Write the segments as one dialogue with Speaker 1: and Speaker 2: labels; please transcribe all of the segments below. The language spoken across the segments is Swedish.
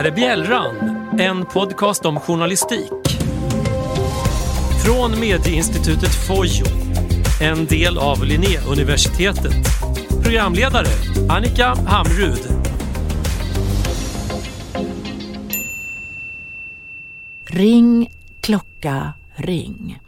Speaker 1: här är Bjällran, en podcast om journalistik. Från medieinstitutet Fojo, en del av Linnéuniversitetet. Programledare Annika Hamrud.
Speaker 2: Ring, klocka, ring.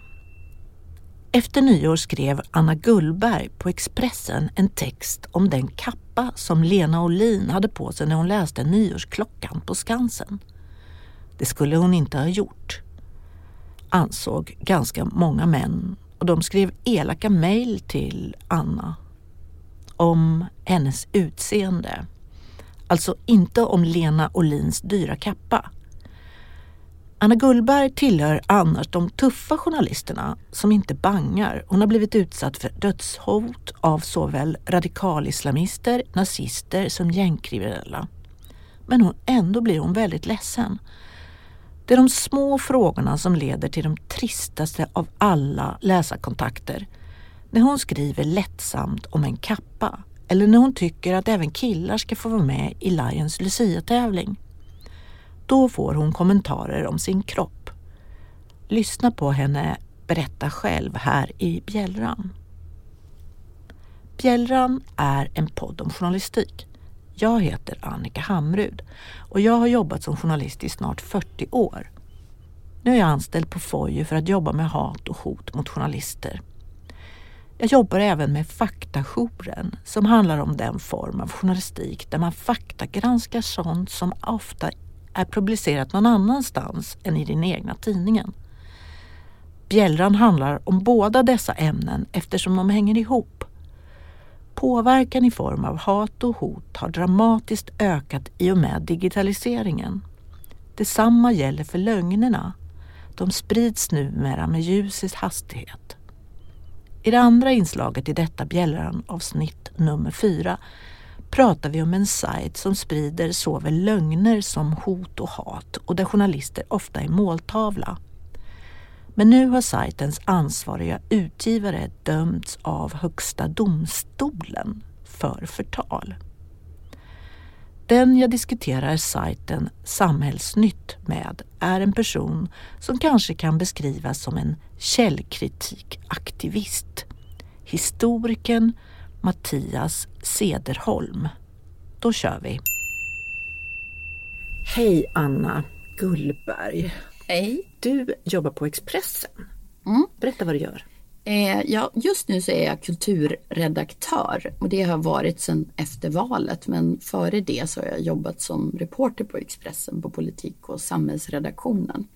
Speaker 2: Efter nyår skrev Anna Gullberg på Expressen en text om den kapp kappa som Lena Olin hade på sig när hon läste Nyårsklockan på Skansen. Det skulle hon inte ha gjort, ansåg ganska många män och de skrev elaka mejl till Anna om hennes utseende. Alltså inte om Lena Olins dyra kappa Anna Gullberg tillhör annars de tuffa journalisterna som inte bangar. Hon har blivit utsatt för dödshot av såväl radikalislamister, nazister som gängkriminella. Men hon, ändå blir hon väldigt ledsen. Det är de små frågorna som leder till de tristaste av alla läsarkontakter. När hon skriver lättsamt om en kappa eller när hon tycker att även killar ska få vara med i Lions Lucia-tävling. Då får hon kommentarer om sin kropp. Lyssna på henne berätta själv här i Bjällran. Bjällran är en podd om journalistik. Jag heter Annika Hamrud och jag har jobbat som journalist i snart 40 år. Nu är jag anställd på Fojo för att jobba med hat och hot mot journalister. Jag jobbar även med Faktajouren som handlar om den form av journalistik där man faktagranskar sånt som ofta är publicerat någon annanstans än i den egna tidningen. Bjällran handlar om båda dessa ämnen eftersom de hänger ihop. Påverkan i form av hat och hot har dramatiskt ökat i och med digitaliseringen. Detsamma gäller för lögnerna. De sprids numera med ljusets hastighet. I det andra inslaget i detta Bjällran-avsnitt nummer fyra pratar vi om en sajt som sprider såväl lögner som hot och hat och där journalister ofta är måltavla. Men nu har sajtens ansvariga utgivare dömts av Högsta domstolen för förtal. Den jag diskuterar sajten Samhällsnytt med är en person som kanske kan beskrivas som en källkritikaktivist. Historikern Mattias Sederholm. Då kör vi. Hej Anna Gullberg.
Speaker 3: Hej.
Speaker 2: Du jobbar på Expressen.
Speaker 3: Mm.
Speaker 2: Berätta vad du gör.
Speaker 3: Eh, ja, just nu så är jag kulturredaktör och det har varit sedan efter valet men före det så har jag jobbat som reporter på Expressen på politik och samhällsredaktionen.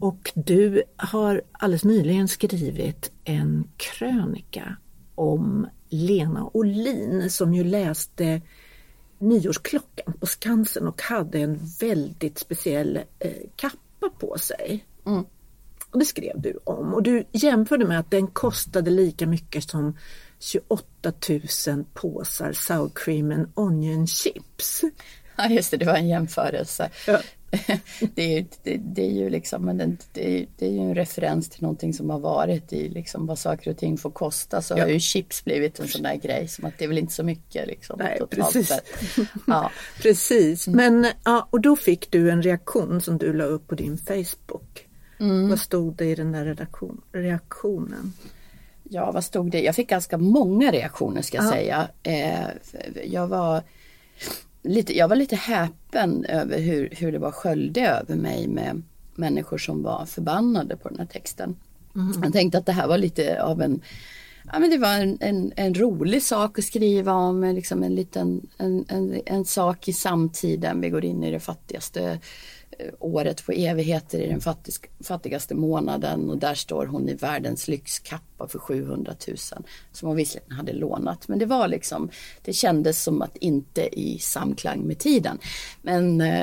Speaker 2: Och du har alldeles nyligen skrivit en krönika om Lena Olin som ju läste Nyårsklockan på Skansen och hade en väldigt speciell eh, kappa på sig.
Speaker 3: Mm.
Speaker 2: Och Det skrev du om och du jämförde med att den kostade lika mycket som 28 000 påsar sour cream and onion chips.
Speaker 3: Ja just det, det var en jämförelse.
Speaker 2: Ja.
Speaker 3: Det, är, det, det, är ju liksom, men det, det, är ju en referens till någonting som har varit i liksom vad saker och ting får kosta. Så
Speaker 2: Ja.
Speaker 3: har ju chips blivit en sån där grej som att det är väl inte så mycket liksom.
Speaker 2: Nej,
Speaker 3: totalt
Speaker 2: precis.
Speaker 3: Ja.
Speaker 2: Precis, men ja, och då fick du en reaktion som du la upp på din Facebook. Vad stod det i den där redaktion, reaktionen?
Speaker 3: Ja, vad stod det? Jag fick ganska många reaktioner ska jag
Speaker 2: Ja.
Speaker 3: säga. Eh, jag, var lite, jag var lite häpen över hur, hur det var sköljde över mig med människor som var förbannade på den här texten. Jag tänkte att det här var lite av en Ja, men det var en, en, en rolig sak att skriva om, liksom en liten en, en, en sak i samtiden. Vi går in i det fattigaste året på evigheter i den fattis, fattigaste månaden och där står hon i världens lyxkappa för 700 000 som hon visserligen hade lånat. Men det var liksom, det kändes som att inte i samklang med tiden. Men, eh,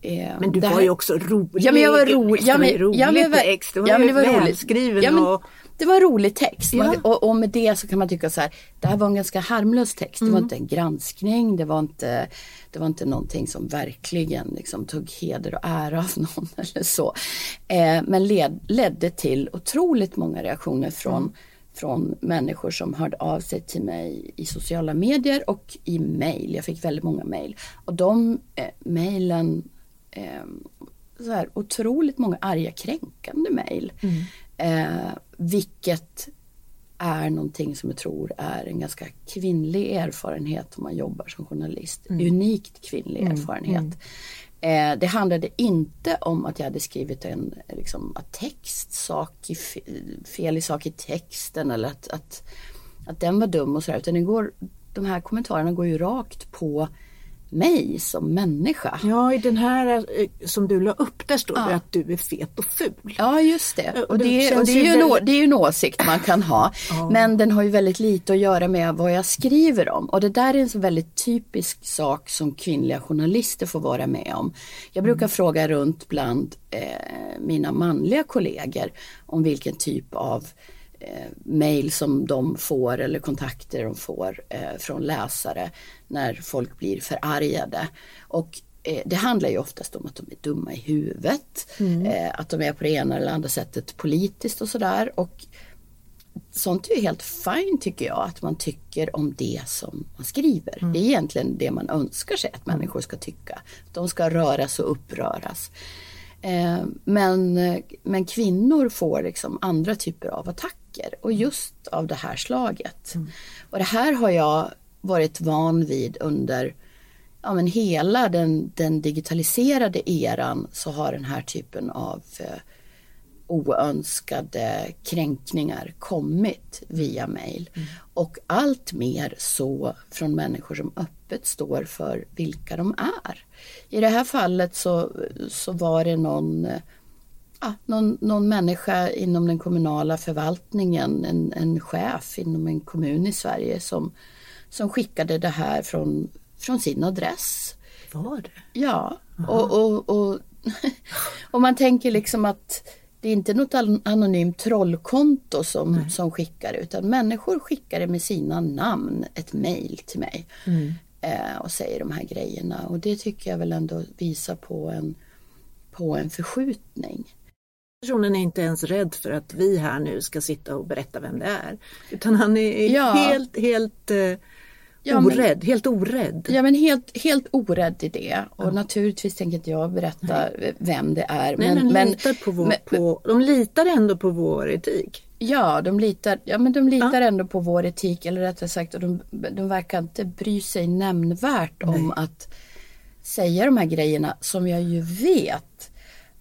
Speaker 3: eh,
Speaker 2: Men du
Speaker 3: det
Speaker 2: var
Speaker 3: här-
Speaker 2: ju också rolig.
Speaker 3: Ja men jag var rolig. Ja, men jag var-
Speaker 2: text. Det var
Speaker 3: ja, men det var roligt.
Speaker 2: välskriven
Speaker 3: Ja, men
Speaker 2: och
Speaker 3: Det var en rolig text.
Speaker 2: Ja.
Speaker 3: Man, och, och med det så kan man tycka så här. Det här var en ganska harmlös text. Det var inte en granskning. Det var inte, det var inte någonting som verkligen liksom tog heder och ära av någon eller så. Eh, men led, ledde till otroligt många reaktioner från från människor som hörde av sig till mig i sociala medier och i mail. Jag fick väldigt många mail. Och de eh, mailen eh, så här otroligt många arga kränkande mejl. Eh, vilket är någonting som jag tror är en ganska kvinnlig erfarenhet om man jobbar som journalist. Unikt kvinnlig erfarenhet. Eh, det handlade inte om att jag hade skrivit en liksom, text, sak i, fel i sak i texten eller att, att, att den var dum och sådär. Utan det går, de här kommentarerna går ju rakt på mig som människa.
Speaker 2: Ja, i den här eh, som du la upp där står det
Speaker 3: Ja.
Speaker 2: att du är fet och ful.
Speaker 3: Ja just det.
Speaker 2: Och
Speaker 3: Och
Speaker 2: det
Speaker 3: det, och det, är
Speaker 2: ju
Speaker 3: en, det är en åsikt man kan ha.
Speaker 2: Ja.
Speaker 3: Men den har ju väldigt lite att göra med vad jag skriver om. Och det där är en så väldigt typisk sak som kvinnliga journalister får vara med om. Jag brukar fråga runt bland eh, mina manliga kollegor om vilken typ av eh, mail som de får eller kontakter de får eh, från läsare när folk blir förargade. Och eh, det handlar ju oftast om att de är dumma i huvudet, eh, att de är på det ena eller andra sättet politiskt och sådär. Och sånt är ju helt fine tycker jag, att man tycker om det som man skriver. Det är egentligen det man önskar sig att människor ska tycka. De ska röras och uppröras. Men, men kvinnor får liksom andra typer av attacker och just av det här slaget. Och det här har jag varit van vid under ja, men hela den, den digitaliserade eran så har den här typen av eh, oönskade kränkningar kommit via mail. Och allt mer så från människor som öppet står för vilka de är. I det här fallet så, så var det någon, eh, någon, någon människa inom den kommunala förvaltningen, en, en chef inom en kommun i Sverige som, som skickade det här från, från sin adress.
Speaker 2: Var det?
Speaker 3: Ja, och, och, och, och man tänker liksom att det är inte något an- anonymt trollkonto som, som skickar utan människor skickar det med sina namn, ett mejl till mig eh, och säger de här grejerna och det tycker jag väl ändå visar på en, på en förskjutning.
Speaker 2: Personen är inte ens rädd för att vi här nu ska sitta och berätta vem det är. Utan han är
Speaker 3: Ja.
Speaker 2: helt, helt eh,
Speaker 3: Ja, men-
Speaker 2: orädd, helt orädd.
Speaker 3: Ja men helt, helt orädd i det och naturligtvis tänker inte jag berätta vem det är.
Speaker 2: Nej, men,
Speaker 3: men,
Speaker 2: litar på vår,
Speaker 3: men-
Speaker 2: på, de litar ändå på vår etik.
Speaker 3: Ja, de litar, ja, men de litar ändå på vår etik eller rättare sagt och de, de verkar inte bry sig nämnvärt om att säga de här grejerna som jag ju vet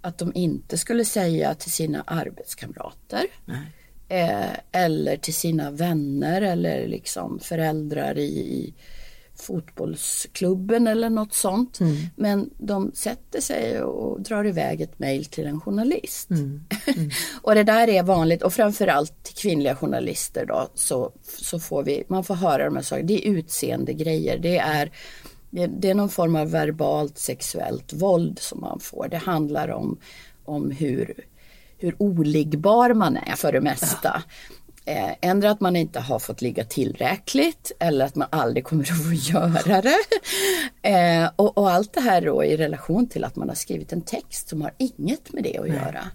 Speaker 3: att de inte skulle säga till sina arbetskamrater. Eh, eller till sina vänner eller liksom föräldrar i, i fotbollsklubben eller något sånt. Men de sätter sig och drar iväg ett mejl till en journalist. och det där är vanligt och framförallt till kvinnliga journalister då så, så får vi, man får höra de här sakerna. Det är utseende grejer. Det är, det, det är någon form av verbalt sexuellt våld som man får. Det handlar om, om hur, hur oligbar man är för det mesta. Eh, ändra att man inte har fått ligga tillräckligt eller att man aldrig kommer att få göra det. Eh, och, och allt det här då i relation till att man har skrivit en text som har inget med det att göra.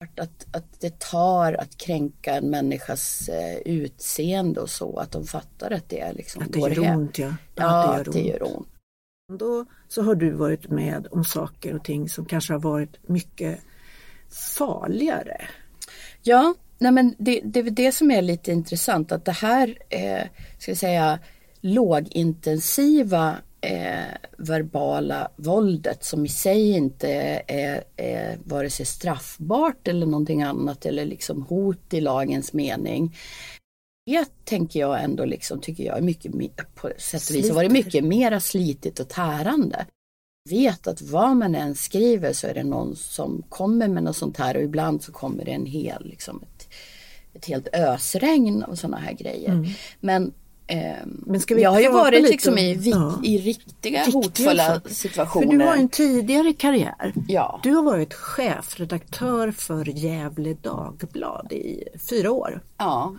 Speaker 3: Att, att det tar att kränka en människas eh, utseende och så, att de fattar att det är liksom
Speaker 2: Att det gör
Speaker 3: hem.
Speaker 2: ont, ja.
Speaker 3: Ja,
Speaker 2: att det gör ont. Då så har du varit med om saker och ting som kanske har varit mycket farligare.
Speaker 3: Ja, nej men det, det är väl det som är lite intressant att det här, eh, ska vi säga, lågintensiva eh, verbala våldet som i sig inte är, är vare sig straffbart eller någonting annat eller liksom hot i lagens mening. Det tänker jag ändå liksom, tycker jag är mycket, mer- på sätt och vis har varit mycket mera slitigt och tärande. Vet att vad man än skriver så är det någon som kommer med något sånt här och ibland så kommer det en hel, liksom ett, ett helt ösregn av sådana här grejer. Ehm,
Speaker 2: Men
Speaker 3: jag har ju varit liksom
Speaker 2: om-
Speaker 3: i,
Speaker 2: ja.
Speaker 3: i riktiga
Speaker 2: Riktiga
Speaker 3: hotfulla situationer.
Speaker 2: För du har en tidigare karriär.
Speaker 3: Ja.
Speaker 2: Du har varit chefredaktör för Gävle Dagblad i fyra år.
Speaker 3: ja,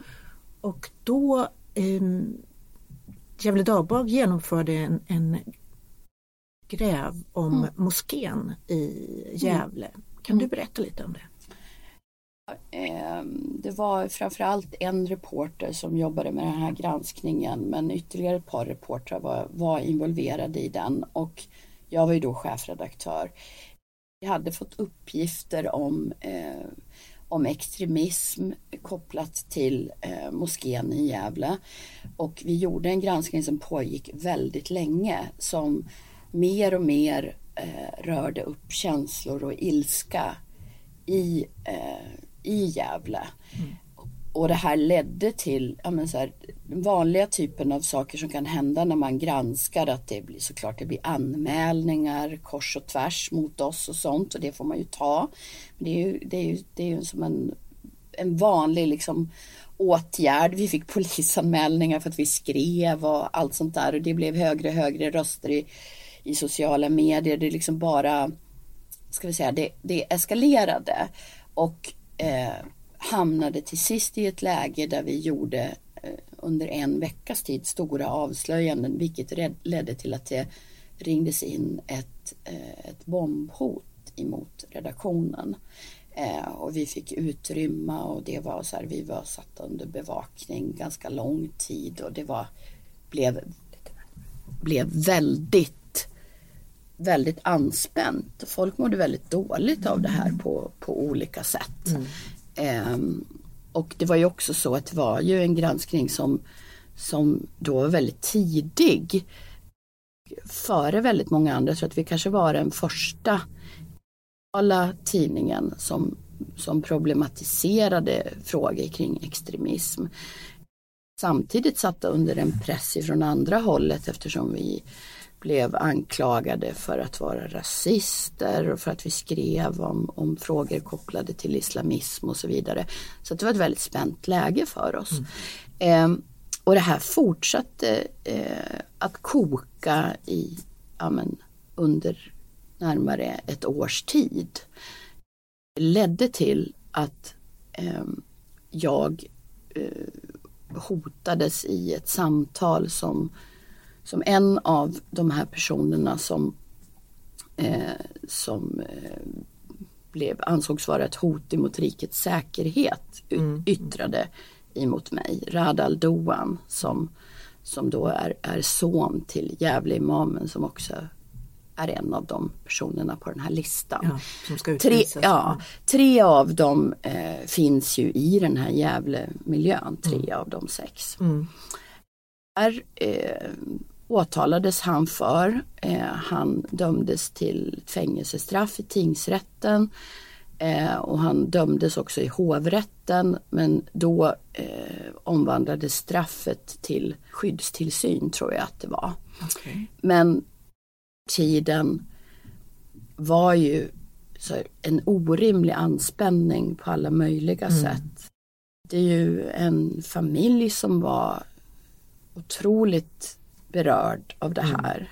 Speaker 2: Och då um, Gävle Dagblad genomförde en, en gräv om
Speaker 3: Mm.
Speaker 2: moskén i Gävle. Kan du berätta lite om det?
Speaker 3: Ehm, det var framförallt en reporter som jobbade med den här granskningen men ytterligare ett par reportrar var, var involverade i den och Jag var ju då chefredaktör. Vi hade fått uppgifter om, eh, om extremism kopplat till eh, moskén i Gävle. Och vi gjorde en granskning som pågick väldigt länge som mer och mer eh, rörde upp känslor och ilska i, eh, i Gävle. Mm. Och det här ledde till ja, men så här, den vanliga typen av saker som kan hända när man granskar att det blir såklart det blir anmälningar kors och tvärs mot oss och sånt och det får man ju ta. Men det är ju, det är ju, det är ju som en, en vanlig liksom åtgärd. Vi fick polisanmälningar för att vi skrev och allt sånt där och det blev högre och högre röster i, i sociala medier. Det liksom bara, ska vi säga, det, det eskalerade. Och eh, hamnade till sist i ett läge där vi gjorde eh, under en veckas tid stora avslöjanden vilket ledde till att det ringdes in ett, eh, ett bombhot emot redaktionen. Eh, och vi fick utrymma och det var så här, vi var satta under bevakning ganska lång tid och det var, blev, blev väldigt väldigt anspänt. Folk mådde väldigt dåligt av det här på, på olika sätt. Mm. Um, och det var ju också så att det var ju en granskning som, som då var väldigt tidig. Före väldigt många andra, så att vi kanske var den första tidningen som, som problematiserade frågor kring extremism. Samtidigt satt under en press ifrån andra hållet eftersom vi blev anklagade för att vara rasister och för att vi skrev om, om frågor kopplade till islamism och så vidare. Så det var ett väldigt spänt läge för oss. Mm. Eh, och det här fortsatte eh, att koka i, ja, men, under närmare ett års tid. Det ledde till att eh, jag hotades i ett samtal som som en av de här personerna som, eh, som eh, blev, ansågs vara ett hot emot rikets säkerhet mm. yttrade emot mig. Radal Doan som, som då är, är son till Gävle-imamen som också är en av de personerna på den här listan. Ja,
Speaker 2: tre,
Speaker 3: ja, tre av dem eh, finns ju i den här Gävle-miljön, tre mm. av de sex. Mm. Där eh, åtalades han för. Eh, han dömdes till fängelsestraff i tingsrätten eh, och han dömdes också i hovrätten men då eh, omvandlades straffet till skyddstillsyn tror jag att det var. Okay. Men tiden var ju en orimlig anspänning på alla möjliga mm. sätt. Det är ju en familj som var otroligt berörd av det mm. här. Mm.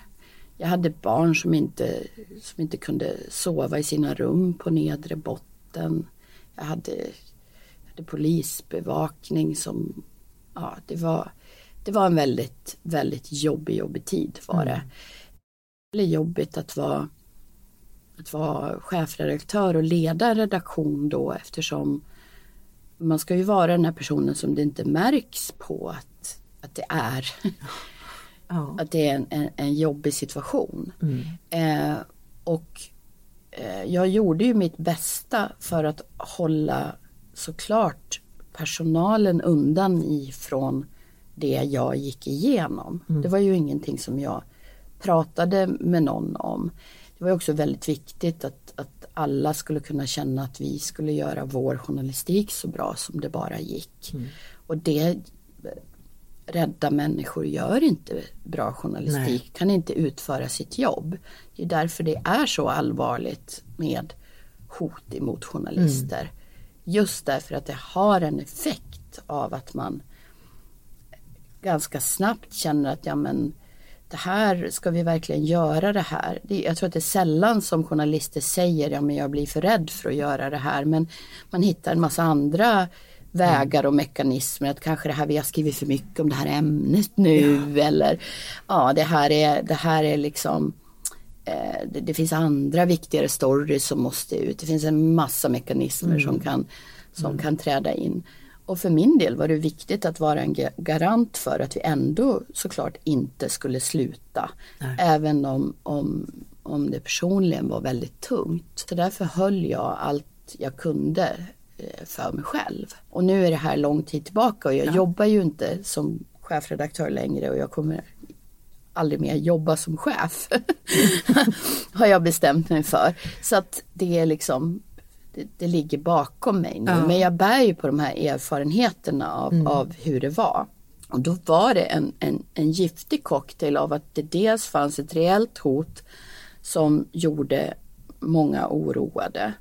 Speaker 3: Jag hade barn som inte, som inte kunde sova i sina rum på nedre botten. Jag hade, jag hade polisbevakning som, ja det var, det var en väldigt, väldigt jobbig, jobbig tid var det. Mm. Det är jobbigt att vara, att vara chefredaktör och leda en redaktion då eftersom man ska ju vara den här personen som det inte märks på att, att det är. Ja. Att det är en, en, en jobbig situation. Mm. Eh, och eh, jag gjorde ju mitt bästa för att hålla såklart personalen undan ifrån det jag gick igenom. Mm. Det var ju ingenting som jag pratade med någon om. Det var också väldigt viktigt att, att alla skulle kunna känna att vi skulle göra vår journalistik så bra som det bara gick. Mm. Och det rädda människor gör inte bra journalistik, Nej. kan inte utföra sitt jobb. Det är därför det är så allvarligt med hot emot journalister. Mm. Just därför att det har en effekt av att man ganska snabbt känner att ja men det här, ska vi verkligen göra det här? Det, jag tror att det är sällan som journalister säger ja men jag blir för rädd för att göra det här men man hittar en massa andra vägar och mekanismer. Att kanske det här vi har skrivit för mycket om det här ämnet nu ja. eller ja det här är, det här är liksom eh, det, det, finns andra viktigare stories som måste ut. Det finns en massa mekanismer mm. som, kan, som mm. kan träda in. Och för min del var det viktigt att vara en garant för att vi ändå såklart inte skulle sluta. Nej. Även om, om, om det personligen var väldigt tungt. Så därför höll jag allt jag kunde för mig själv. Och nu är det här lång tid tillbaka och jag ja. jobbar ju inte som chefredaktör längre och jag kommer aldrig mer jobba som chef. har jag bestämt mig för. Så att det är liksom det, det ligger bakom mig nu. Ja. Men jag bär ju på de här erfarenheterna av, mm. av hur det var. Och då var det en, en, en giftig cocktail av att det dels fanns ett reellt hot som gjorde många oroade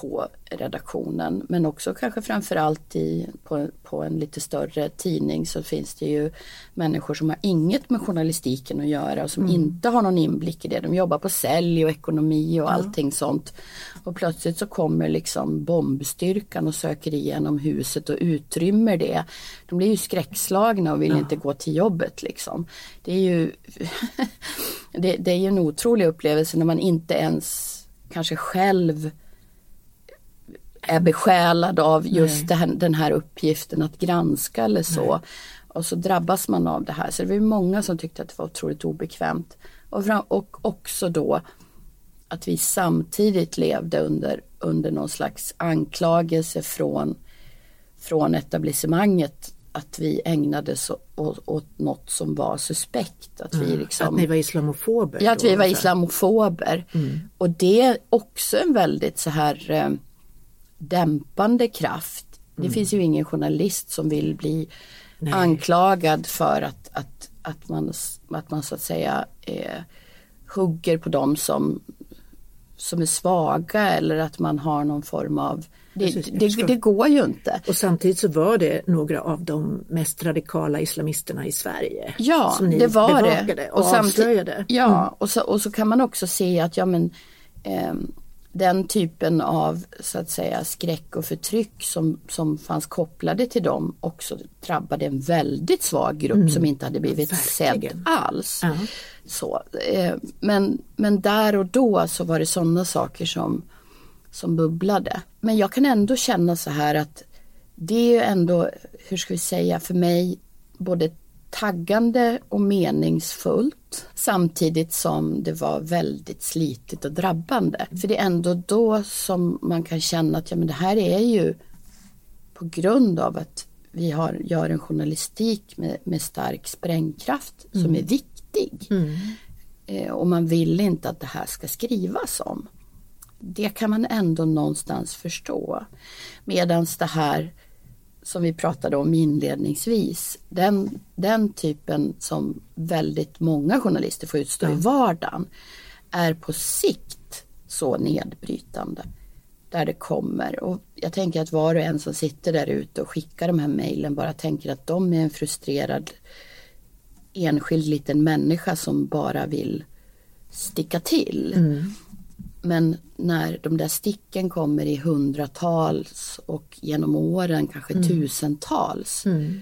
Speaker 3: på redaktionen men också kanske framförallt i, på, på en lite större tidning så finns det ju människor som har inget med journalistiken att göra och som mm. inte har någon inblick i det. De jobbar på sälj och ekonomi och ja. allting sånt. Och plötsligt så kommer liksom bombstyrkan och söker igenom huset och utrymmer det. De blir ju skräckslagna och vill ja. inte gå till jobbet liksom. Det är ju det, det är ju en otrolig upplevelse när man inte ens kanske själv är besjälad av just här, den här uppgiften att granska eller så. Nej. Och så drabbas man av det här. Så det var många som tyckte att det var otroligt obekvämt. Och, fram, och också då att vi samtidigt levde under, under någon slags anklagelse från, från etablissemanget att vi ägnade oss åt, åt något som var suspekt. Att, vi
Speaker 2: mm.
Speaker 3: liksom,
Speaker 2: att ni var islamofober?
Speaker 3: Ja, att vi var islamofober. Mm. Och det är också en väldigt så här eh, dämpande kraft. Det mm. finns ju ingen journalist som vill bli Nej. anklagad för att, att, att, man, att man så att säga eh, hugger på dem som, som är svaga eller att man har någon form av det, det, det, går ju inte.
Speaker 2: Och samtidigt så var det några av de mest radikala islamisterna i Sverige.
Speaker 3: Ja, som ni det var det.
Speaker 2: Och, och avslöjade.
Speaker 3: Ja, mm. och, så, och så kan man också se att ja men eh, den typen av så att säga skräck och förtryck som, som fanns kopplade till dem också drabbade en väldigt svag grupp mm. som inte hade blivit sedd alls. Ja. Så, eh, men, men där och då så var det sådana saker som, som bubblade. Men jag kan ändå känna så här att det är ju ändå, hur ska vi säga, för mig både taggande och meningsfullt samtidigt som det var väldigt slitigt och drabbande. För det är ändå då som man kan känna att ja, men det här är ju på grund av att vi har, gör en journalistik med, med stark sprängkraft mm. som är viktig. Mm. Eh, och man vill inte att det här ska skrivas om. Det kan man ändå någonstans förstå. Medan det här som vi pratade om inledningsvis, den, den typen som väldigt många journalister får utstå ja. i vardagen är på sikt så nedbrytande. Där det kommer och jag tänker att var och en som sitter där ute och skickar de här mejlen bara tänker att de är en frustrerad enskild liten människa som bara vill sticka till. Mm. Men när de där sticken kommer i hundratals och genom åren kanske mm. tusentals mm.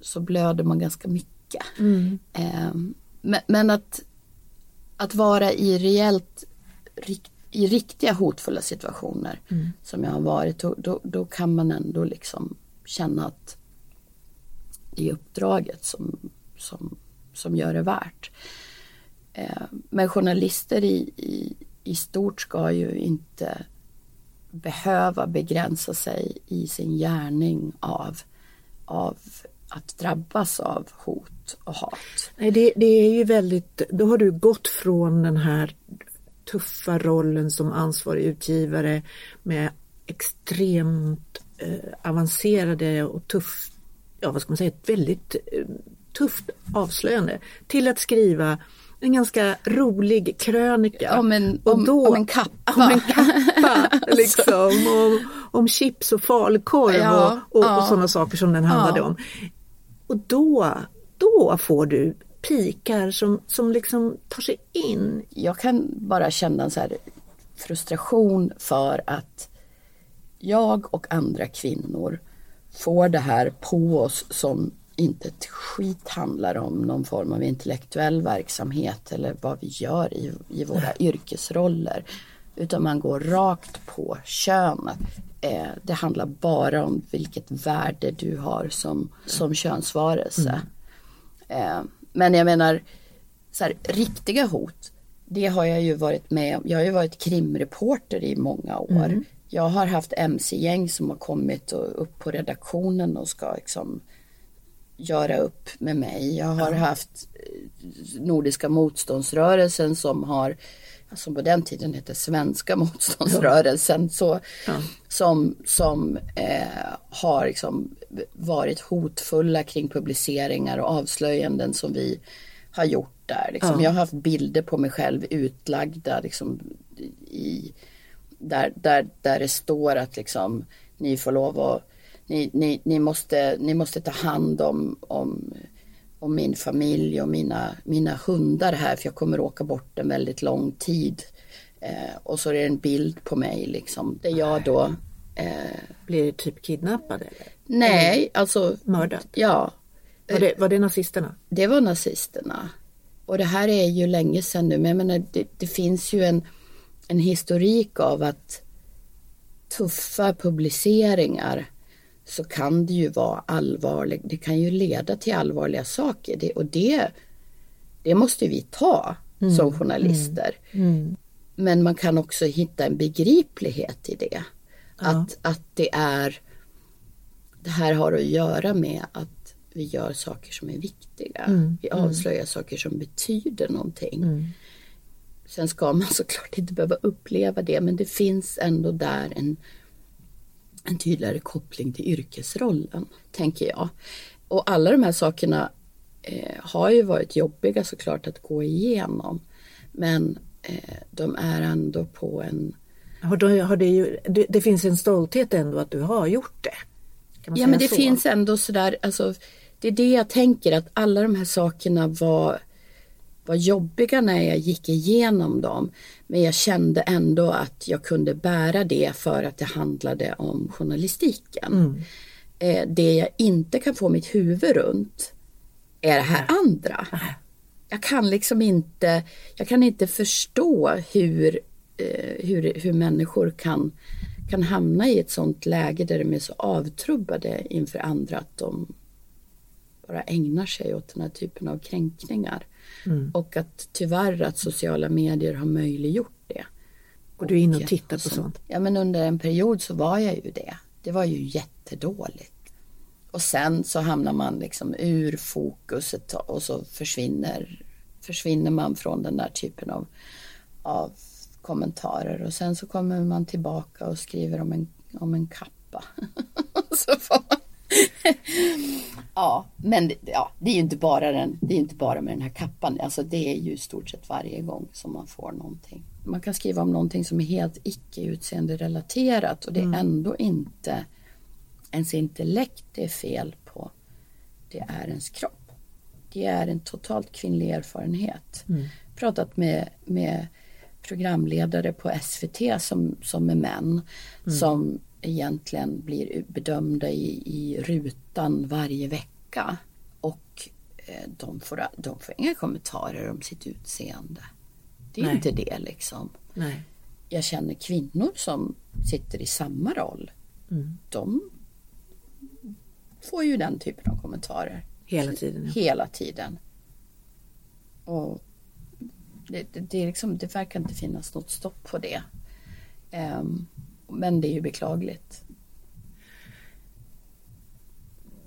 Speaker 3: så blöder man ganska mycket. Mm. Eh, men, att, att vara i reellt i riktiga hotfulla situationer mm. som jag har varit då, då, då, kan man ändå liksom känna att det är uppdraget som, som, som gör det värt. Eh, men journalister i, i i stort ska ju inte behöva begränsa sig i sin gärning av, av att drabbas av hot och hat.
Speaker 2: Nej, det, det är ju väldigt, då har du gått från den här tuffa rollen som ansvarig utgivare med extremt eh, avancerade och tufft, ja vad ska man säga, ett väldigt eh, tufft avslöjande till att skriva en ganska rolig krönika.
Speaker 3: Om en, om, då, om en kappa.
Speaker 2: Om en kappa liksom. om, om chips och falukorv ja, och, och, ja. och sådana saker som den handlade ja. om. Och då, då får du pikar som, som liksom tar sig in.
Speaker 3: Jag kan bara känna en så här frustration för att jag och andra kvinnor får det här på oss som inte ett skit handlar om någon form av intellektuell verksamhet eller vad vi gör i, i våra yrkesroller. Utan man går rakt på könet. Eh, det handlar bara om vilket värde du har som, som könsvarelse. Mm. Eh, men jag menar, så här, riktiga hot det har jag ju varit med om. Jag har ju varit krimreporter i många år.
Speaker 2: Mm.
Speaker 3: Jag har haft mc-gäng som har kommit och, upp på redaktionen och ska liksom göra upp med mig. Jag har haft eh, Nordiska motståndsrörelsen som har som på den tiden hette Svenska motståndsrörelsen, så,
Speaker 2: Ja.
Speaker 3: som, som eh, har liksom varit hotfulla kring publiceringar och avslöjanden som vi har gjort där. Liksom.
Speaker 2: Ja.
Speaker 3: Jag har haft bilder på mig själv utlagda liksom, i, där, där, där det står att liksom, ni får lov att ni, ni, ni, måste, ni måste ta hand om, om, om min familj och mina, mina hundar här för jag kommer åka bort en väldigt lång tid. Eh, och så är det en bild på mig liksom där jag då eh,
Speaker 2: Blir typ kidnappad eller?
Speaker 3: Nej, alltså
Speaker 2: Mördad?
Speaker 3: ja,
Speaker 2: Var det, var det nazisterna?
Speaker 3: det var nazisterna. Och det här är ju länge sedan nu men jag menar, det, det finns ju en, en historik av att tuffa publiceringar så kan det ju vara allvarligt. Det kan ju leda till allvarliga saker det, och det, det måste vi ta som journalister. Men man kan också hitta en begriplighet i det. Att, att det är det här har att göra med att vi gör saker som är viktiga. Vi avslöjar saker som betyder någonting. Sen ska man såklart inte behöva uppleva det men det finns ändå där en, en tydligare koppling till yrkesrollen, tänker jag. Och alla de här sakerna eh, har ju varit jobbiga såklart att gå igenom. Men eh, de är ändå på en
Speaker 2: Har du, har det, ju, det, det finns en stolthet ändå att du har gjort det.
Speaker 3: Ja men det
Speaker 2: så?
Speaker 3: finns ändå sådär, alltså, det är det jag tänker att alla de här sakerna var, var jobbiga när jag gick igenom dem. Men jag kände ändå att jag kunde bära det för att det handlade om journalistiken. Eh, det jag inte kan få mitt huvud runt är det här andra. Jag kan liksom inte, jag kan inte förstå hur, eh, hur, hur människor kan, kan hamna i ett sånt läge där de är så avtrubbade inför andra att de bara ägnar sig åt den här typen av kränkningar. Och att tyvärr att sociala medier har möjliggjort det.
Speaker 2: Och du är inne och tittar på
Speaker 3: som-
Speaker 2: sånt.
Speaker 3: Ja men under en period så var jag ju det. Det var ju jättedåligt. Och sen så hamnar man liksom ur fokus ett tag och så försvinner, försvinner man från den där typen av, av kommentarer och sen så kommer man tillbaka och skriver om en, om en kappa. så får. ja, men ja, det är ju inte bara, den, det är inte bara med den här kappan. Alltså det är ju i stort sett varje gång som man får någonting. Man kan skriva om någonting som är helt icke utseende relaterat och det är ändå inte ens intellekt det är fel på. Det är ens kropp. Det är en totalt kvinnlig erfarenhet. Pratat med, med programledare på SVT som, som är män som egentligen blir bedömda i, i rutan varje vecka. Och eh, de, får, de får inga kommentarer om sitt utseende. Det är
Speaker 2: Nej.
Speaker 3: inte det liksom.
Speaker 2: Nej.
Speaker 3: Jag känner kvinnor som sitter i samma roll. De får ju den typen av kommentarer
Speaker 2: Hela tiden. Ja.
Speaker 3: hela tiden. Och det, det, det, är liksom, det verkar inte finnas något stopp på det. Ehm, men det är ju beklagligt.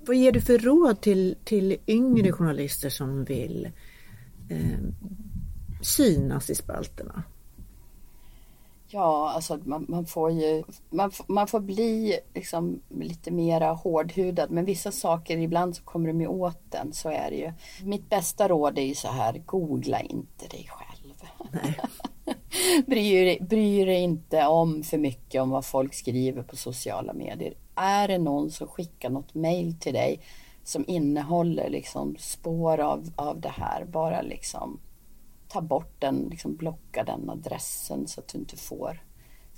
Speaker 2: Vad ger du för råd till, till yngre journalister som vill eh, synas i spalterna?
Speaker 3: Ja, alltså man, man får ju man, man får bli liksom lite mera hårdhudad men vissa saker ibland så kommer de ju åt den, så är det ju. Mitt bästa råd är ju så här, googla inte dig själv.
Speaker 2: Nej.
Speaker 3: bryr, dig- bryr dig inte om för mycket om vad folk skriver på sociala medier. Är det någon som skickar något mail till dig som innehåller liksom spår av, av det här, bara liksom ta bort den, liksom blocka den adressen så att du inte får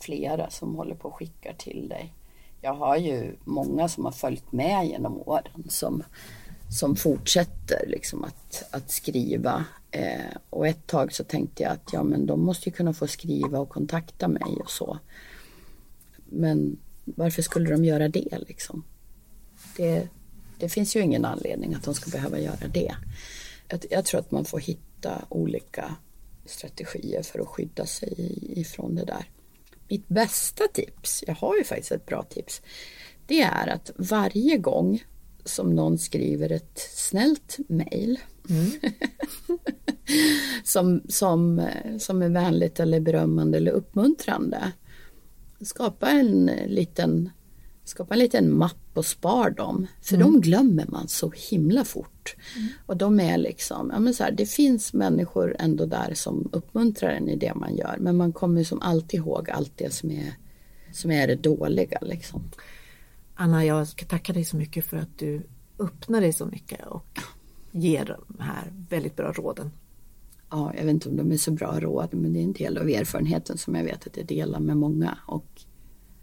Speaker 3: flera som håller på och skickar till dig. Jag har ju många som har följt med genom åren som, som fortsätter liksom att, att skriva. Eh, och ett tag så tänkte jag att ja men de måste ju kunna få skriva och kontakta mig och så. Men varför skulle de göra det liksom? Det, det finns ju ingen anledning att de ska behöva göra det. Jag, jag tror att man får hitta olika strategier för att skydda sig ifrån det där. Mitt bästa tips, jag har ju faktiskt ett bra tips, det är att varje gång som någon skriver ett snällt mejl mm. som, som, som är vänligt eller berömmande eller uppmuntrande. Skapa en liten, skapa en liten mapp och spar dem. För mm. de glömmer man så himla fort. Mm. Och de är liksom, ja men så här, det finns människor ändå där som uppmuntrar en i det man gör. Men man kommer som alltid ihåg allt det som är, som är det dåliga liksom.
Speaker 2: Anna, jag ska tacka dig så mycket för att du öppnar dig så mycket och ger de här väldigt bra råden.
Speaker 3: Ja, jag vet inte om de är så bra råd, men det är en del av erfarenheten som jag vet att jag delar med många. Och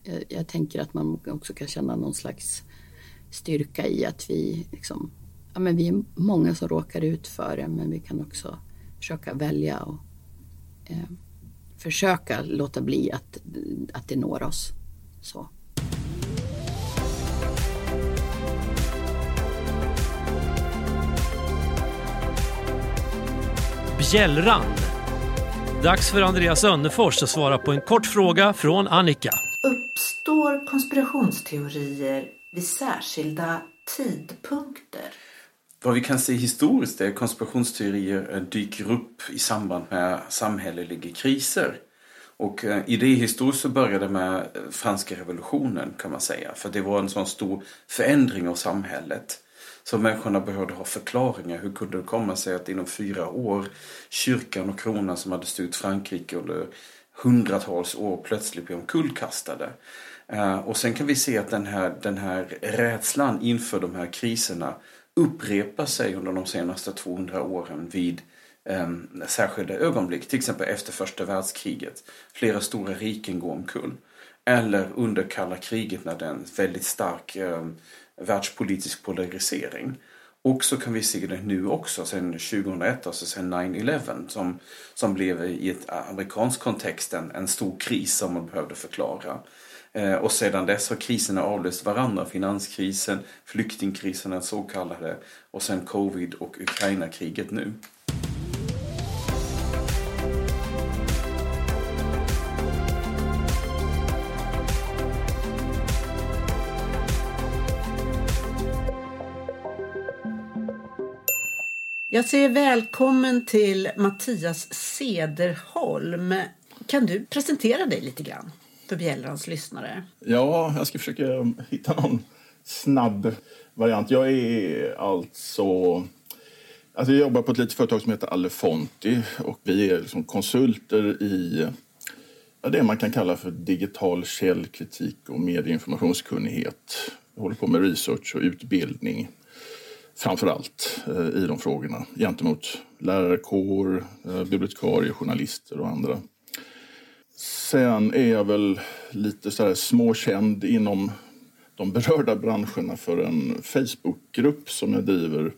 Speaker 3: jag, jag tänker att man också kan känna någon slags styrka i att vi liksom, ja men vi är många som råkar ut för det, men vi kan också försöka välja och eh, försöka låta bli att, att det når oss. Så.
Speaker 1: Bjällrand. Dags för Andreas Önnefors att svara på en kort fråga från Annika.
Speaker 2: Uppstår konspirationsteorier vid särskilda tidpunkter?
Speaker 4: Vad vi kan se historiskt är att konspirationsteorier dyker upp i samband med samhälleliga kriser. Och eh, idéhistoriskt så började det med franska revolutionen kan man säga. För det var en sån stor förändring av samhället. Så människorna behövde ha förklaringar. Hur kunde det komma sig att inom fyra år kyrkan och kronan som hade styrt Frankrike under hundratals år plötsligt blev omkullkastade. Eh, och sen kan vi se att den här, den här rädslan inför de här kriserna upprepar sig under de senaste 200 åren vid eh, särskilda ögonblick. Till exempel efter första världskriget. Flera stora riken går omkull. Eller under kalla kriget när det är en väldigt stark eh, världspolitisk polarisering. Och så kan vi se det nu också sen 2001, alltså sen 9-11 som, som blev i ett amerikansk kontext en, en stor kris som man behövde förklara. Eh, och sedan dess har kriserna avlöst varandra. Finanskrisen, flyktingkrisen den så kallade och sen covid och Ukraina-kriget nu.
Speaker 2: Jag säger välkommen till Mattias Sederholm. Kan du presentera dig lite grann för Bjällrans lyssnare?
Speaker 5: Ja, jag ska försöka hitta någon snabb variant. Jag är alltså... alltså jag jobbar på ett litet företag som heter Alefonti och vi är liksom konsulter i ja, det man kan kalla för digital källkritik och medieinformationskunnighet. Jag håller på med research och utbildning framför allt eh, i de frågorna gentemot lärarkår, eh, bibliotekarier, journalister och andra. Sen är jag väl lite så här småkänd inom de berörda branscherna för en Facebookgrupp som jag driver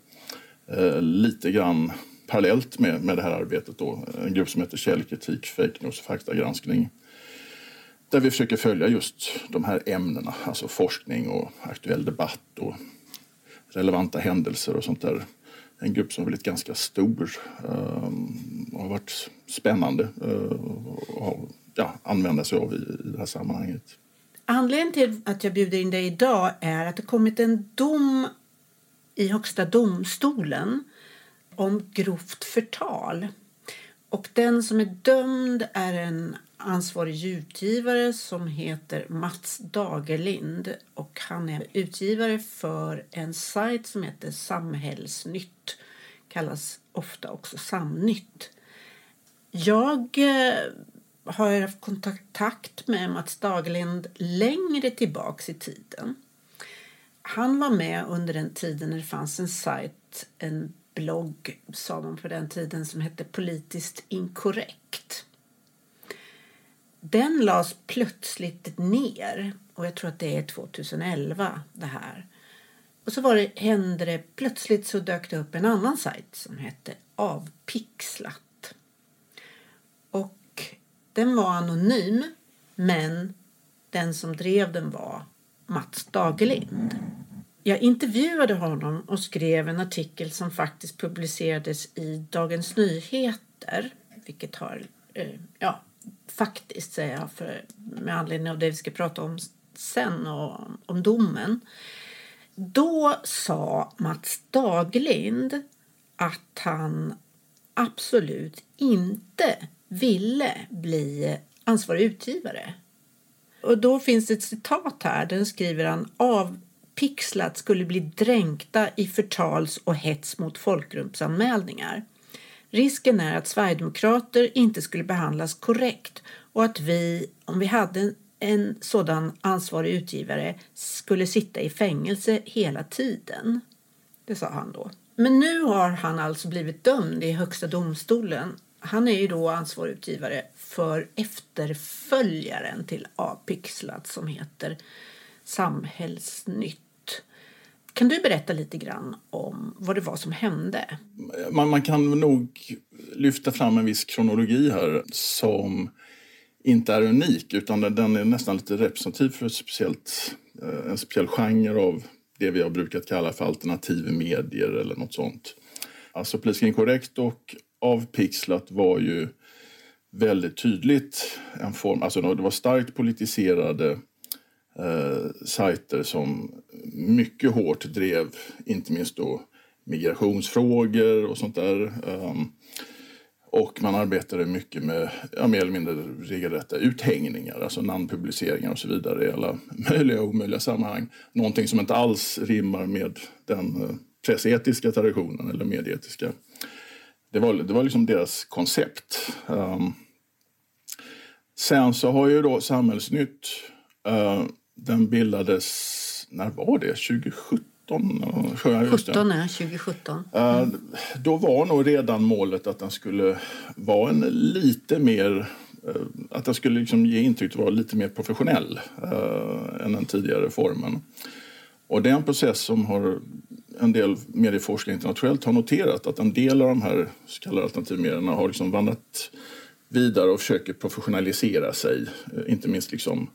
Speaker 5: eh, lite grann parallellt med, med det här arbetet. Då. En grupp som heter Källkritik, Fake News och faktagranskning. Där vi försöker följa just de här ämnena, alltså forskning och aktuell debatt och relevanta händelser och sånt där. En grupp som har blivit ganska stor ehm, och har varit spännande eh, att ja, använda sig av i, i det här sammanhanget.
Speaker 2: Anledningen till att jag bjuder in dig idag är att det kommit en dom i Högsta domstolen om grovt förtal. Och den som är dömd är en ansvarig utgivare som heter Mats Dagerlind och han är utgivare för en sajt som heter Samhällsnytt. Kallas ofta också Samnytt. Jag eh, har haft kontakt med Mats Dagerlind längre tillbaks i tiden. Han var med under den tiden när det fanns en sajt, en blogg sa man på den tiden som hette Politiskt inkorrekt. Den lades plötsligt ner och jag tror att det är 2011 det här. Och så var det, hände det plötsligt så dök det upp en annan sajt som hette Avpixlat. Och den var anonym men den som drev den var Mats Dagerlind. Jag intervjuade honom och skrev en artikel som faktiskt publicerades i Dagens Nyheter vilket har, eh, ja, faktiskt säger jag för, med anledning av det vi ska prata om sen och om domen. Då sa Mats Daglind att han absolut inte ville bli ansvarig utgivare. Och då finns det ett citat här. Den skriver han avpixlat skulle bli dränkta i förtals och hets mot folkgruppsanmälningar. Risken är att sverigedemokrater inte skulle behandlas korrekt och att vi, om vi hade en sådan ansvarig utgivare, skulle sitta i fängelse hela tiden. Det sa han då. Men nu har han alltså blivit dömd i Högsta domstolen. Han är ju då ansvarig utgivare för efterföljaren till Apixlat som heter Samhällsnytt. Kan du berätta lite grann om vad det var som hände?
Speaker 5: Man, man kan nog lyfta fram en viss kronologi här som inte är unik utan den är nästan lite representativ för ett speciellt, eh, en speciell genre av det vi har brukat kalla för alternativa medier eller något sånt. Alltså Politiskt inkorrekt och Avpixlat var ju väldigt tydligt en form, alltså det var starkt politiserade eh, sajter som mycket hårt drev inte minst då migrationsfrågor och sånt där. Um, och man arbetade mycket med ja, mer eller mindre regelrätta uthängningar, alltså namnpubliceringar och så vidare i alla möjliga och omöjliga sammanhang. Någonting som inte alls rimmar med den eh, pressetiska traditionen eller medieetiska. Det var, det var liksom deras koncept. Um, sen så har ju då Samhällsnytt, uh, den bildades, när var det? 2017?
Speaker 2: 2017? 17 är 2017. Mm.
Speaker 5: Då var nog redan målet att den skulle vara en lite mer eh, att den skulle liksom ge intryck att vara lite mer professionell uh, än den tidigare formen. Och det är en process som har en del medieforskare internationellt har noterat att en del av de här så kallade alternativmedierna har liksom vandrat vidare och försöker professionalisera sig. Uh, inte minst liksom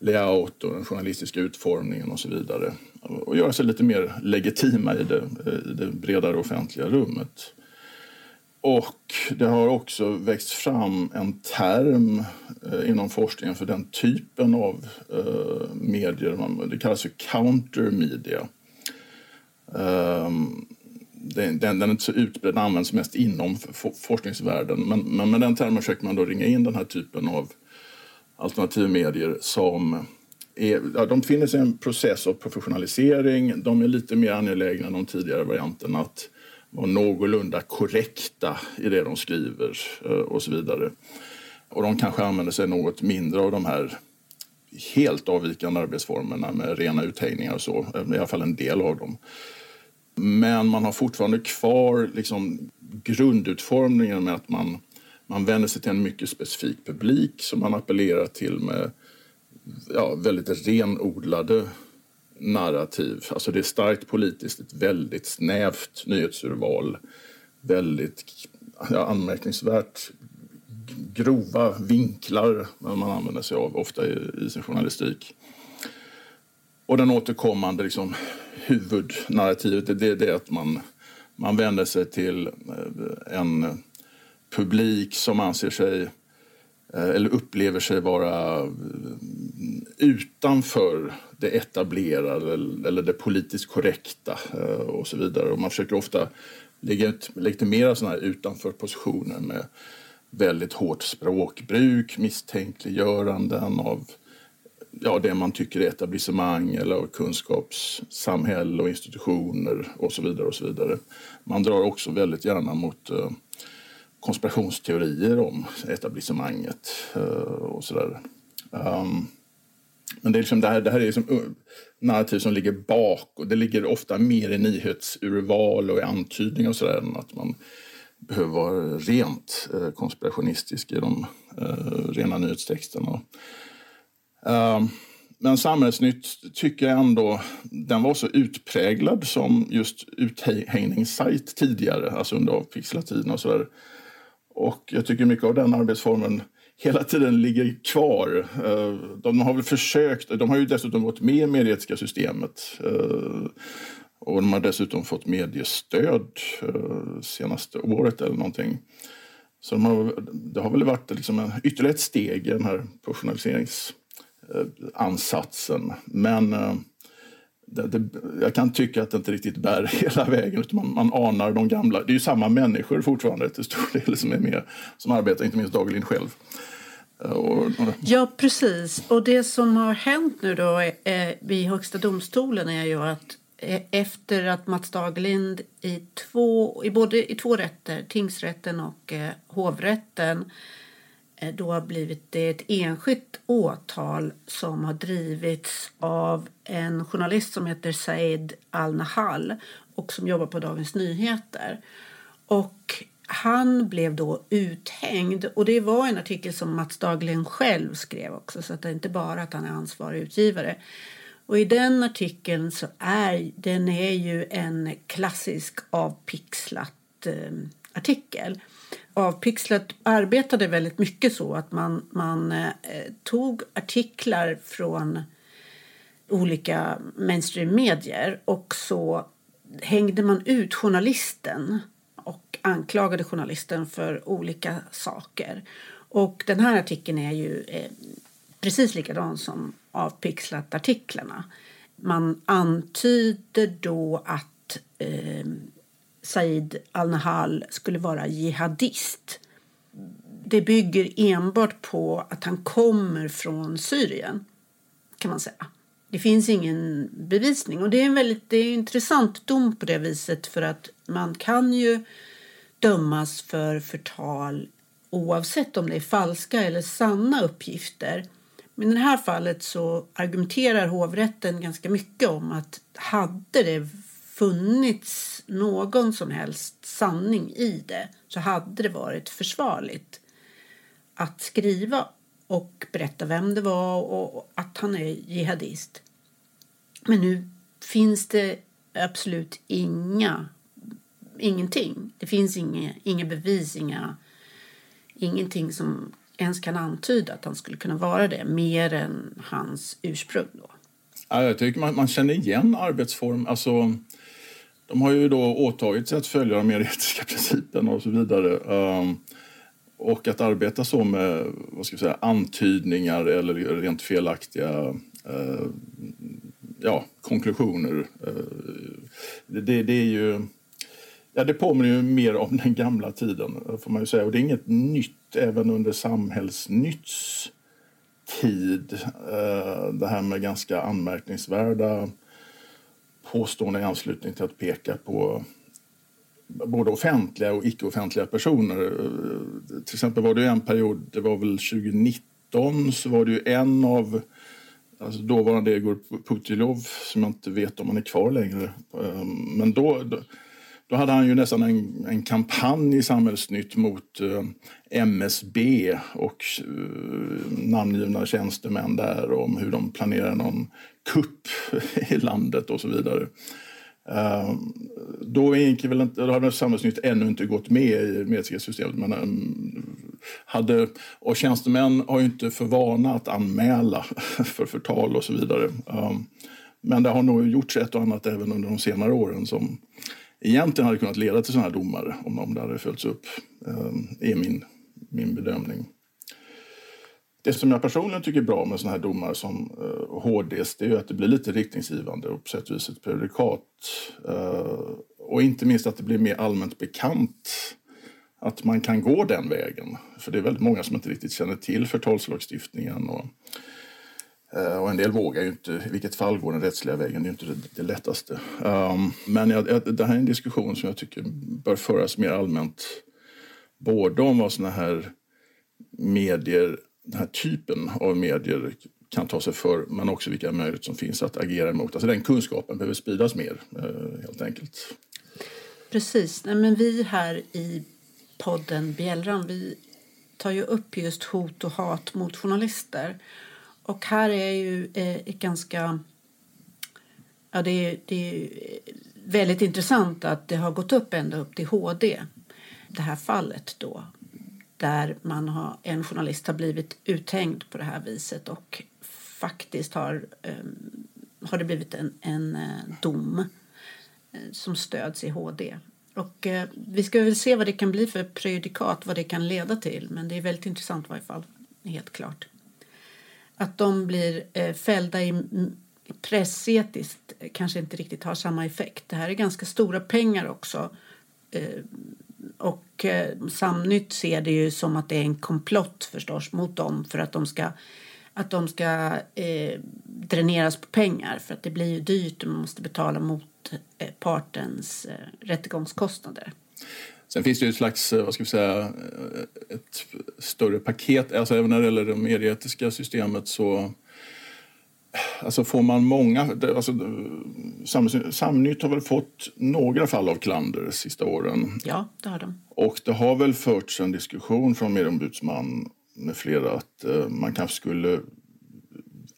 Speaker 5: layout och den journalistiska utformningen och så vidare. Och göra sig lite mer legitima i det, i det bredare offentliga rummet. Och det har också växt fram en term eh, inom forskningen för den typen av eh, medier. Det kallas för countermedia. Ehm, den, den, är inte så utbredd, den används mest inom forskningsvärlden. Men, men med den termen försöker man då ringa in den här typen av alternativmedier som är, ja, de befinner sig i en process av professionalisering. De är lite mer angelägna än de tidigare varianterna att vara någorlunda korrekta i det de skriver eh, och så vidare. Och de kanske använder sig något mindre av de här helt avvikande arbetsformerna med rena uthängningar och så, i alla fall en del av dem. Men man har fortfarande kvar liksom grundutformningen med att man man vänder sig till en mycket specifik publik som man appellerar till med ja, väldigt renodlade narrativ. Alltså det är starkt politiskt, ett väldigt snävt nyhetsurval. Väldigt ja, anmärkningsvärt grova vinklar man använder sig av ofta i, i sin journalistik. Och den återkommande liksom, huvudnarrativet det är det att man, man vänder sig till eh, en publik som anser sig eh, eller upplever sig vara eh, utanför det etablerade eller det politiskt korrekta eh, och så vidare. Och man försöker ofta legitimera sådana här utanför-positioner med väldigt hårt språkbruk, misstänkliggöranden av ja, det man tycker är etablissemang eller av kunskapssamhälle och institutioner och så vidare. och så vidare. Man drar också väldigt gärna mot konspirationsteorier om etablissemanget uh, och sådär. Um, men det, är liksom, det, här, det här är liksom eh, narrativ som ligger bak och det ligger ofta mer i nyhetsurval och i antydningar och sådär än att man behöver vara rent eh, konspirationistisk i de uh, rena nyhetstexterna. Uh, men Samhällsnytt tycker jag ändå, den var så utpräglad som just uthängningssajt tidigare, alltså under avpixlatiden och sådär. Och jag tycker mycket av den arbetsformen hela tiden ligger kvar. Eh, de har väl försökt, de har ju dessutom gått med i medietiska systemet. Eh, och de har dessutom fått mediestöd eh, senaste året eller någonting. Så de har, det har väl varit liksom en, ytterligare ett steg i den här professionaliseringsansatsen. Men eh, det, det, jag kan tycka att det inte riktigt bär hela vägen. Utan man, man anar de gamla. Det är ju samma människor fortfarande till stor del som är med, som arbetar, inte minst Dagerlind själv.
Speaker 2: Eh, och, och... Ja, precis. Och det som har hänt nu då är, vid Högsta domstolen är ju att eh, efter att Mats Daglind i två, i både i två rätter, tingsrätten och eh, hovrätten, Eh, Eh, då har blivit det ett enskilt åtal som har drivits av en journalist som heter Said Al-Nahal och som jobbar på Dagens Nyheter. Och han blev då uthängd och det var en artikel som Mats Dahlgren själv skrev också så att det är inte bara att han är ansvarig utgivare. Och i den artikeln så är den är ju en klassisk avpixlat eh, artikel Avpixlat arbetade väldigt mycket så att man, man eh, tog artiklar från olika mainstream-medier och så hängde man ut journalisten och anklagade journalisten för olika saker. Och den här artikeln är ju eh, precis likadan som avpixlat-artiklarna. Man antyder då att eh, Said al-Nahal skulle vara jihadist. Det bygger enbart på att han kommer från Syrien, kan man säga. Det finns ingen bevisning. Och Det är en väldigt det är en intressant dom på det viset för att man kan ju dömas för förtal oavsett om det är falska eller sanna uppgifter. Men i det här fallet så argumenterar hovrätten ganska mycket om att hade det funnits någon som helst sanning i det så hade det varit försvarligt att skriva och berätta vem det var och att han är jihadist. Men nu finns det absolut inga, ingenting. Det finns inga, inga bevis, inga, ingenting som ens kan antyda att han skulle kunna vara det mer än hans ursprung. Då.
Speaker 5: Ja, jag tycker man, man känner igen arbetsform. Alltså, de har ju då åtagit sig att följa de mer etiska principerna och så vidare. Um, och att arbeta så med vad ska jag säga, antydningar eller rent felaktiga uh, ja, konklusioner. Uh, det, det, är ju... Ja, det påminner ju mer om den gamla tiden, eh, får man ju säga. Och det är inget nytt även under samhällsnytts tid. Eh, det här med ganska anmärkningsvärda påståenden i anslutning till att peka på både offentliga och icke-offentliga personer. Eh, till exempel var det en period, det var väl 2019, så var det ju en av alltså dåvarande Egor Putilov, som jag inte vet om han är kvar längre. Eh, men då, då hade han ju nästan en, en kampanj i Samhällsnytt mot eh, MSB och eh, namngivna tjänstemän där om hur de planerar någon kupp i landet och så vidare. Uh, då, väl inte, då hade Samhällsnytt ännu inte gått med i mediesystemet. Men, um, hade, och tjänstemän har ju inte för vana att anmäla för förtal och så vidare. Um, men det har nog gjorts ett och annat även under de senare åren som egentligen hade kunnat leda till sådana här domar om, om det hade följts upp, ehm, är min, min bedömning. Det som jag personligen tycker är bra med sådana här domar som eh, HDs det är att det blir lite riktningsgivande och på sätt och vis ett prejudikat. Eh, och inte minst att det blir mer allmänt bekant att man kan gå den vägen. För det är väldigt många som inte riktigt känner till förtalslagstiftningen. Och, Eh, och en del vågar ju inte, i vilket fall går den rättsliga vägen, det är inte det, det lättaste. Um, men jag, det här är en diskussion som jag tycker bör föras mer allmänt. Både om vad såna här medier, den här typen av medier kan ta sig för, men också vilka möjligheter som finns att agera emot. Alltså den kunskapen behöver spridas mer, eh, helt enkelt.
Speaker 2: Precis. Nej, men vi här i podden Bjällran, vi tar ju upp just hot och hat mot journalister. Och här är ju eh, ett ganska... Ja, det är, det är väldigt intressant att det har gått upp ända upp till HD, det här fallet då där man har, en journalist har blivit uthängd på det här viset och faktiskt har, um, har det blivit en, en uh, dom uh, som stöds i HD. Och eh, vi ska väl se vad det kan bli för prejudikat, vad det kan leda till. Men det är väldigt intressant i varje fall, helt klart. Att de blir eh, fällda i pressetiskt eh, kanske inte riktigt har samma effekt. Det här är ganska stora pengar också. Eh, och eh, Samnytt ser det ju som att det är en komplott förstås mot dem för att de ska, att de ska eh, dräneras på pengar för att det blir ju dyrt och man måste betala mot eh, partens eh, rättegångskostnader.
Speaker 5: Sen finns det ju ett slags, eh, vad ska vi säga, eh, ett större paket. Alltså även när det gäller det medieetiska systemet så Alltså får man många... Alltså, Sam, Samnytt har väl fått några fall av klander de sista åren.
Speaker 2: Ja, det har de.
Speaker 5: Och det har väl förts en diskussion från medieombudsman med flera att eh, man kanske skulle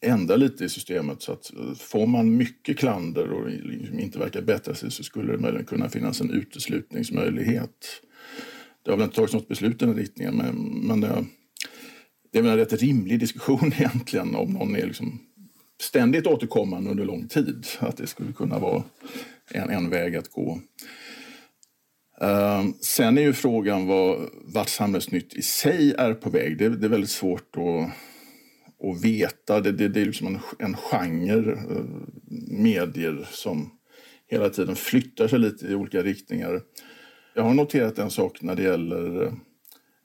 Speaker 5: ändra lite i systemet så att eh, får man mycket klander och liksom inte verkar bättra sig så skulle det möjligen kunna finnas en uteslutningsmöjlighet. Det har väl inte tagits något beslut i den riktningen men, men det, det är väl en rätt rimlig diskussion egentligen om någon är liksom ständigt återkommande under lång tid. Att det skulle kunna vara en, en väg att gå. Ehm, sen är ju frågan vad, vart Samhällsnytt i sig är på väg. Det, det är väldigt svårt att, att veta. Det, det, det är liksom en, en genre, eh, medier som hela tiden flyttar sig lite i olika riktningar. Jag har noterat en sak när det gäller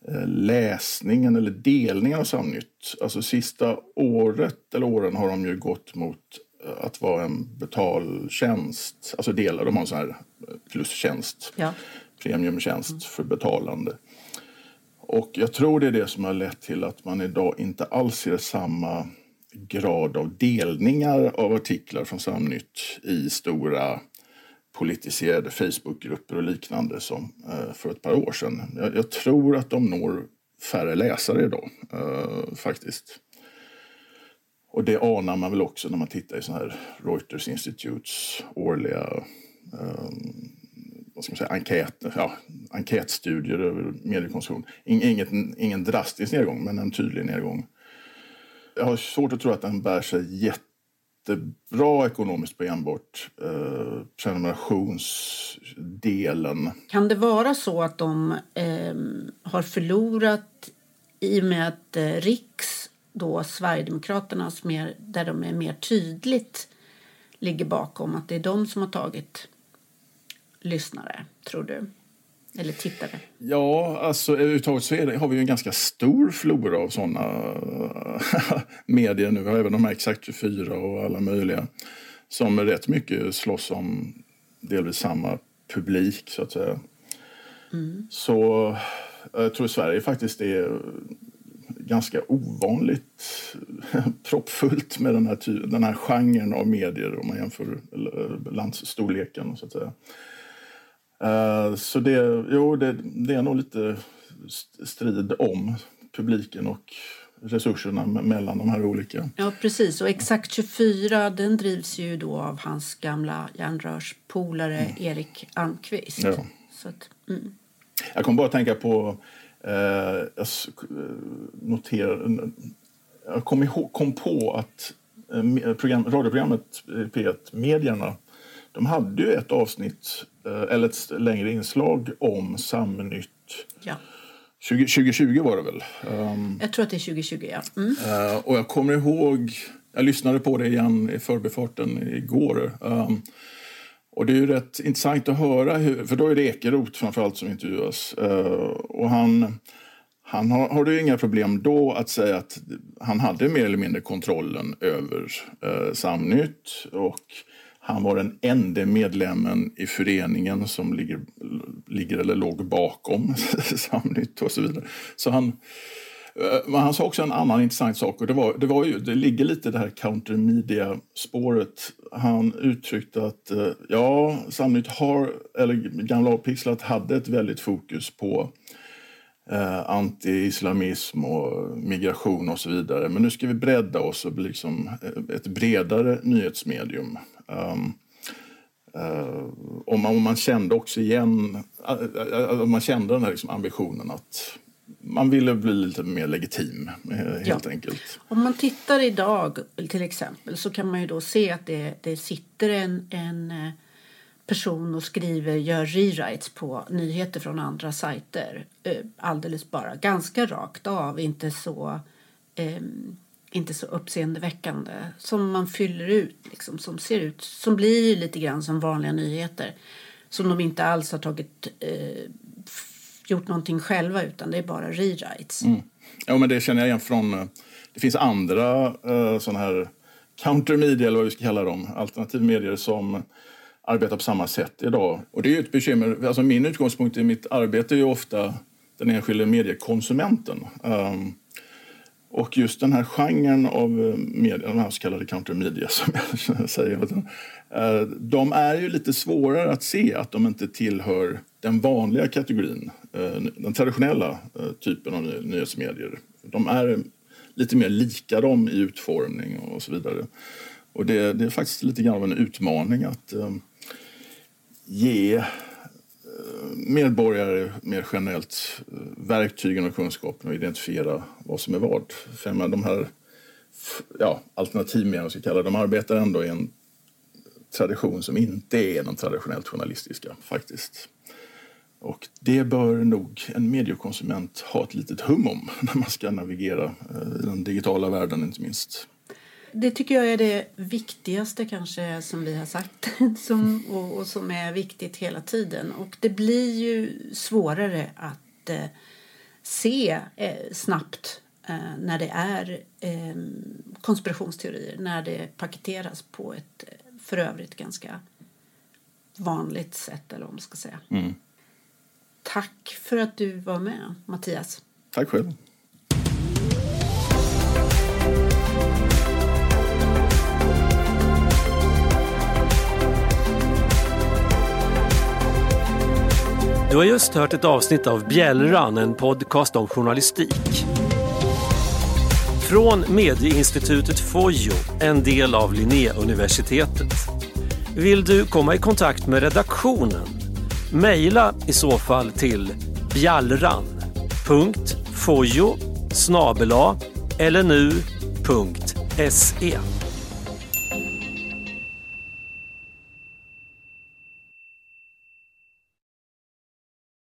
Speaker 5: eh, läsningen eller delningen av Samnytt. Alltså sista året eller åren har de ju gått mot eh, att vara en betaltjänst. Alltså delar, de har en sån här plustjänst
Speaker 2: Ja.
Speaker 5: premiumtjänst för betalande. Och jag tror det är det som har lett till att man idag inte alls ser samma grad av delningar av artiklar från Samnytt i stora politiserade Facebookgrupper och liknande som eh, för ett par år sedan. Jag, jag tror att de når färre läsare idag, eh, faktiskt. Och det anar man väl också när man tittar i såna här Reuters Institutes årliga eh, vad ska man säga, enkät, ja, enkätstudier över mediekonsumtion. Inget, ingen drastisk nedgång, men en tydlig nedgång. Jag har svårt att tro att den bär sig jättebra ekonomiskt på enbart eh, prenumerationsdelen.
Speaker 2: Kan det vara så att de eh, har förlorat i och med att eh, Riks, då Sverigedemokraternas, mer, där de är mer tydligt ligger bakom, att det är de som har tagit lyssnare, tror du? Eller tittare?
Speaker 5: Ja, alltså överhuvudtaget så det, har vi ju en ganska stor flora av sådana medier nu. Vi har även de här Exakt 24 och alla möjliga som rätt mycket slåss om delvis samma publik, så att säga. Så jag tror Sverige faktiskt är ganska ovanligt proppfullt med den här, den här genren av medier om man jämför landsstorleken, så att säga. Eh, Så det, jo, det, det är nog lite st- strid om publiken och resurserna me- mellan de här olika.
Speaker 2: Ja, precis. Och Exakt 24 den drivs ju då av hans gamla järnrörspolare Erik Almqvist.
Speaker 5: Ja.
Speaker 2: Så att, mm.
Speaker 5: Jag kom bara att tänka på... Eh, jag noterar, jag kom, ihåg, kom på att eh, program, radioprogrammet eh, P1 Medierna de hade ju ett avsnitt, eh, eller ett längre inslag om Samnytt.
Speaker 2: ja.
Speaker 5: 20, 2020 var det väl? Um,
Speaker 2: Jag tror att det är 2020, ja. Mm.
Speaker 5: Eh, och jag kommer ihåg, jag lyssnade på det igen i förbifarten igår. Um, och det är ju rätt intressant att höra, hur, för då är det Ekeroth framförallt som intervjuas. Uh, och han, han har, har ju inga problem då att säga att han hade mer eller mindre kontrollen över Samnytt. Och han var den enda medlemmen i föreningen som ligger, ligger eller låg bakom Samnytt och så vidare. Så han, eh, Men han sa också en annan intressant sak och det, var, det, var ju, det ligger lite i det här countermedia-spåret. Han uttryckte att eh, ja, Samnytt har, eller gamla Avpixlat hade ett väldigt fokus på eh, anti-islamism och migration och så vidare. Men nu ska vi bredda oss och bli liksom eh, ett bredare nyhetsmedium. Um, eh, och man, man kände också igen, eh, eh, man kände den här liksom ambitionen att man ville bli lite mer legitim, helt
Speaker 2: Ja.
Speaker 5: enkelt.
Speaker 2: Om man tittar idag till exempel så kan man ju då se att det, det sitter en, en person och skriver, gör rewrites på nyheter från andra sajter. Eh, alldeles bara, ganska rakt av, inte så, eh, inte så uppseendeväckande. Som man fyller ut, liksom, som ser ut, som blir lite grann som vanliga nyheter. Som de inte alls har tagit, eh, gjort någonting själva utan det är bara rewrites. Mm.
Speaker 5: Ja men det känner jag igen från, eh, det finns andra eh, sådana här countermedia eller vad vi ska kalla dem, alternativmedier som arbetar på samma sätt idag. Och det är ett bekymmer. Alltså min utgångspunkt i mitt arbete är ju ofta den enskilde mediekonsumenten. Um, och just den här genren av eh, media, de här så kallade countermedia som jag säger, ehm, de är ju lite svårare att se att de inte tillhör den vanliga kategorin, eh, den traditionella eh, typen av nyhetsmedier. De är lite mer lika dem i utformning och så vidare. Och det, det är faktiskt lite grann av en utmaning att um, ge eh, medborgare mer generellt eh, verktygen och kunskapen att identifiera vad som är vad. För de här ja, alternativmedierna, ska kalla de arbetar ändå i en tradition som inte är den traditionellt journalistiska faktiskt. Och det bör nog en mediekonsument ha ett litet hum om när man ska navigera eh, i den digitala världen inte minst.
Speaker 2: Det tycker jag är det viktigaste kanske som vi har sagt som, och, och, som är viktigt hela tiden. Och det blir ju svårare att eh, se eh, snabbt eh, när det är eh, konspirationsteorier, när det paketeras på ett för övrigt ganska vanligt sätt eller vad man ska säga. Mm. Tack för att du var med, Mattias.
Speaker 5: Tack själv.
Speaker 1: Du har just hört ett avsnitt av Bjällran, en podcast om journalistik. Från Medieinstitutet Fojo, en del av Linnéuniversitetet. Vill du komma i kontakt med redaktionen? Mejla i så fall till bjallran.fojo snabela eller nu.se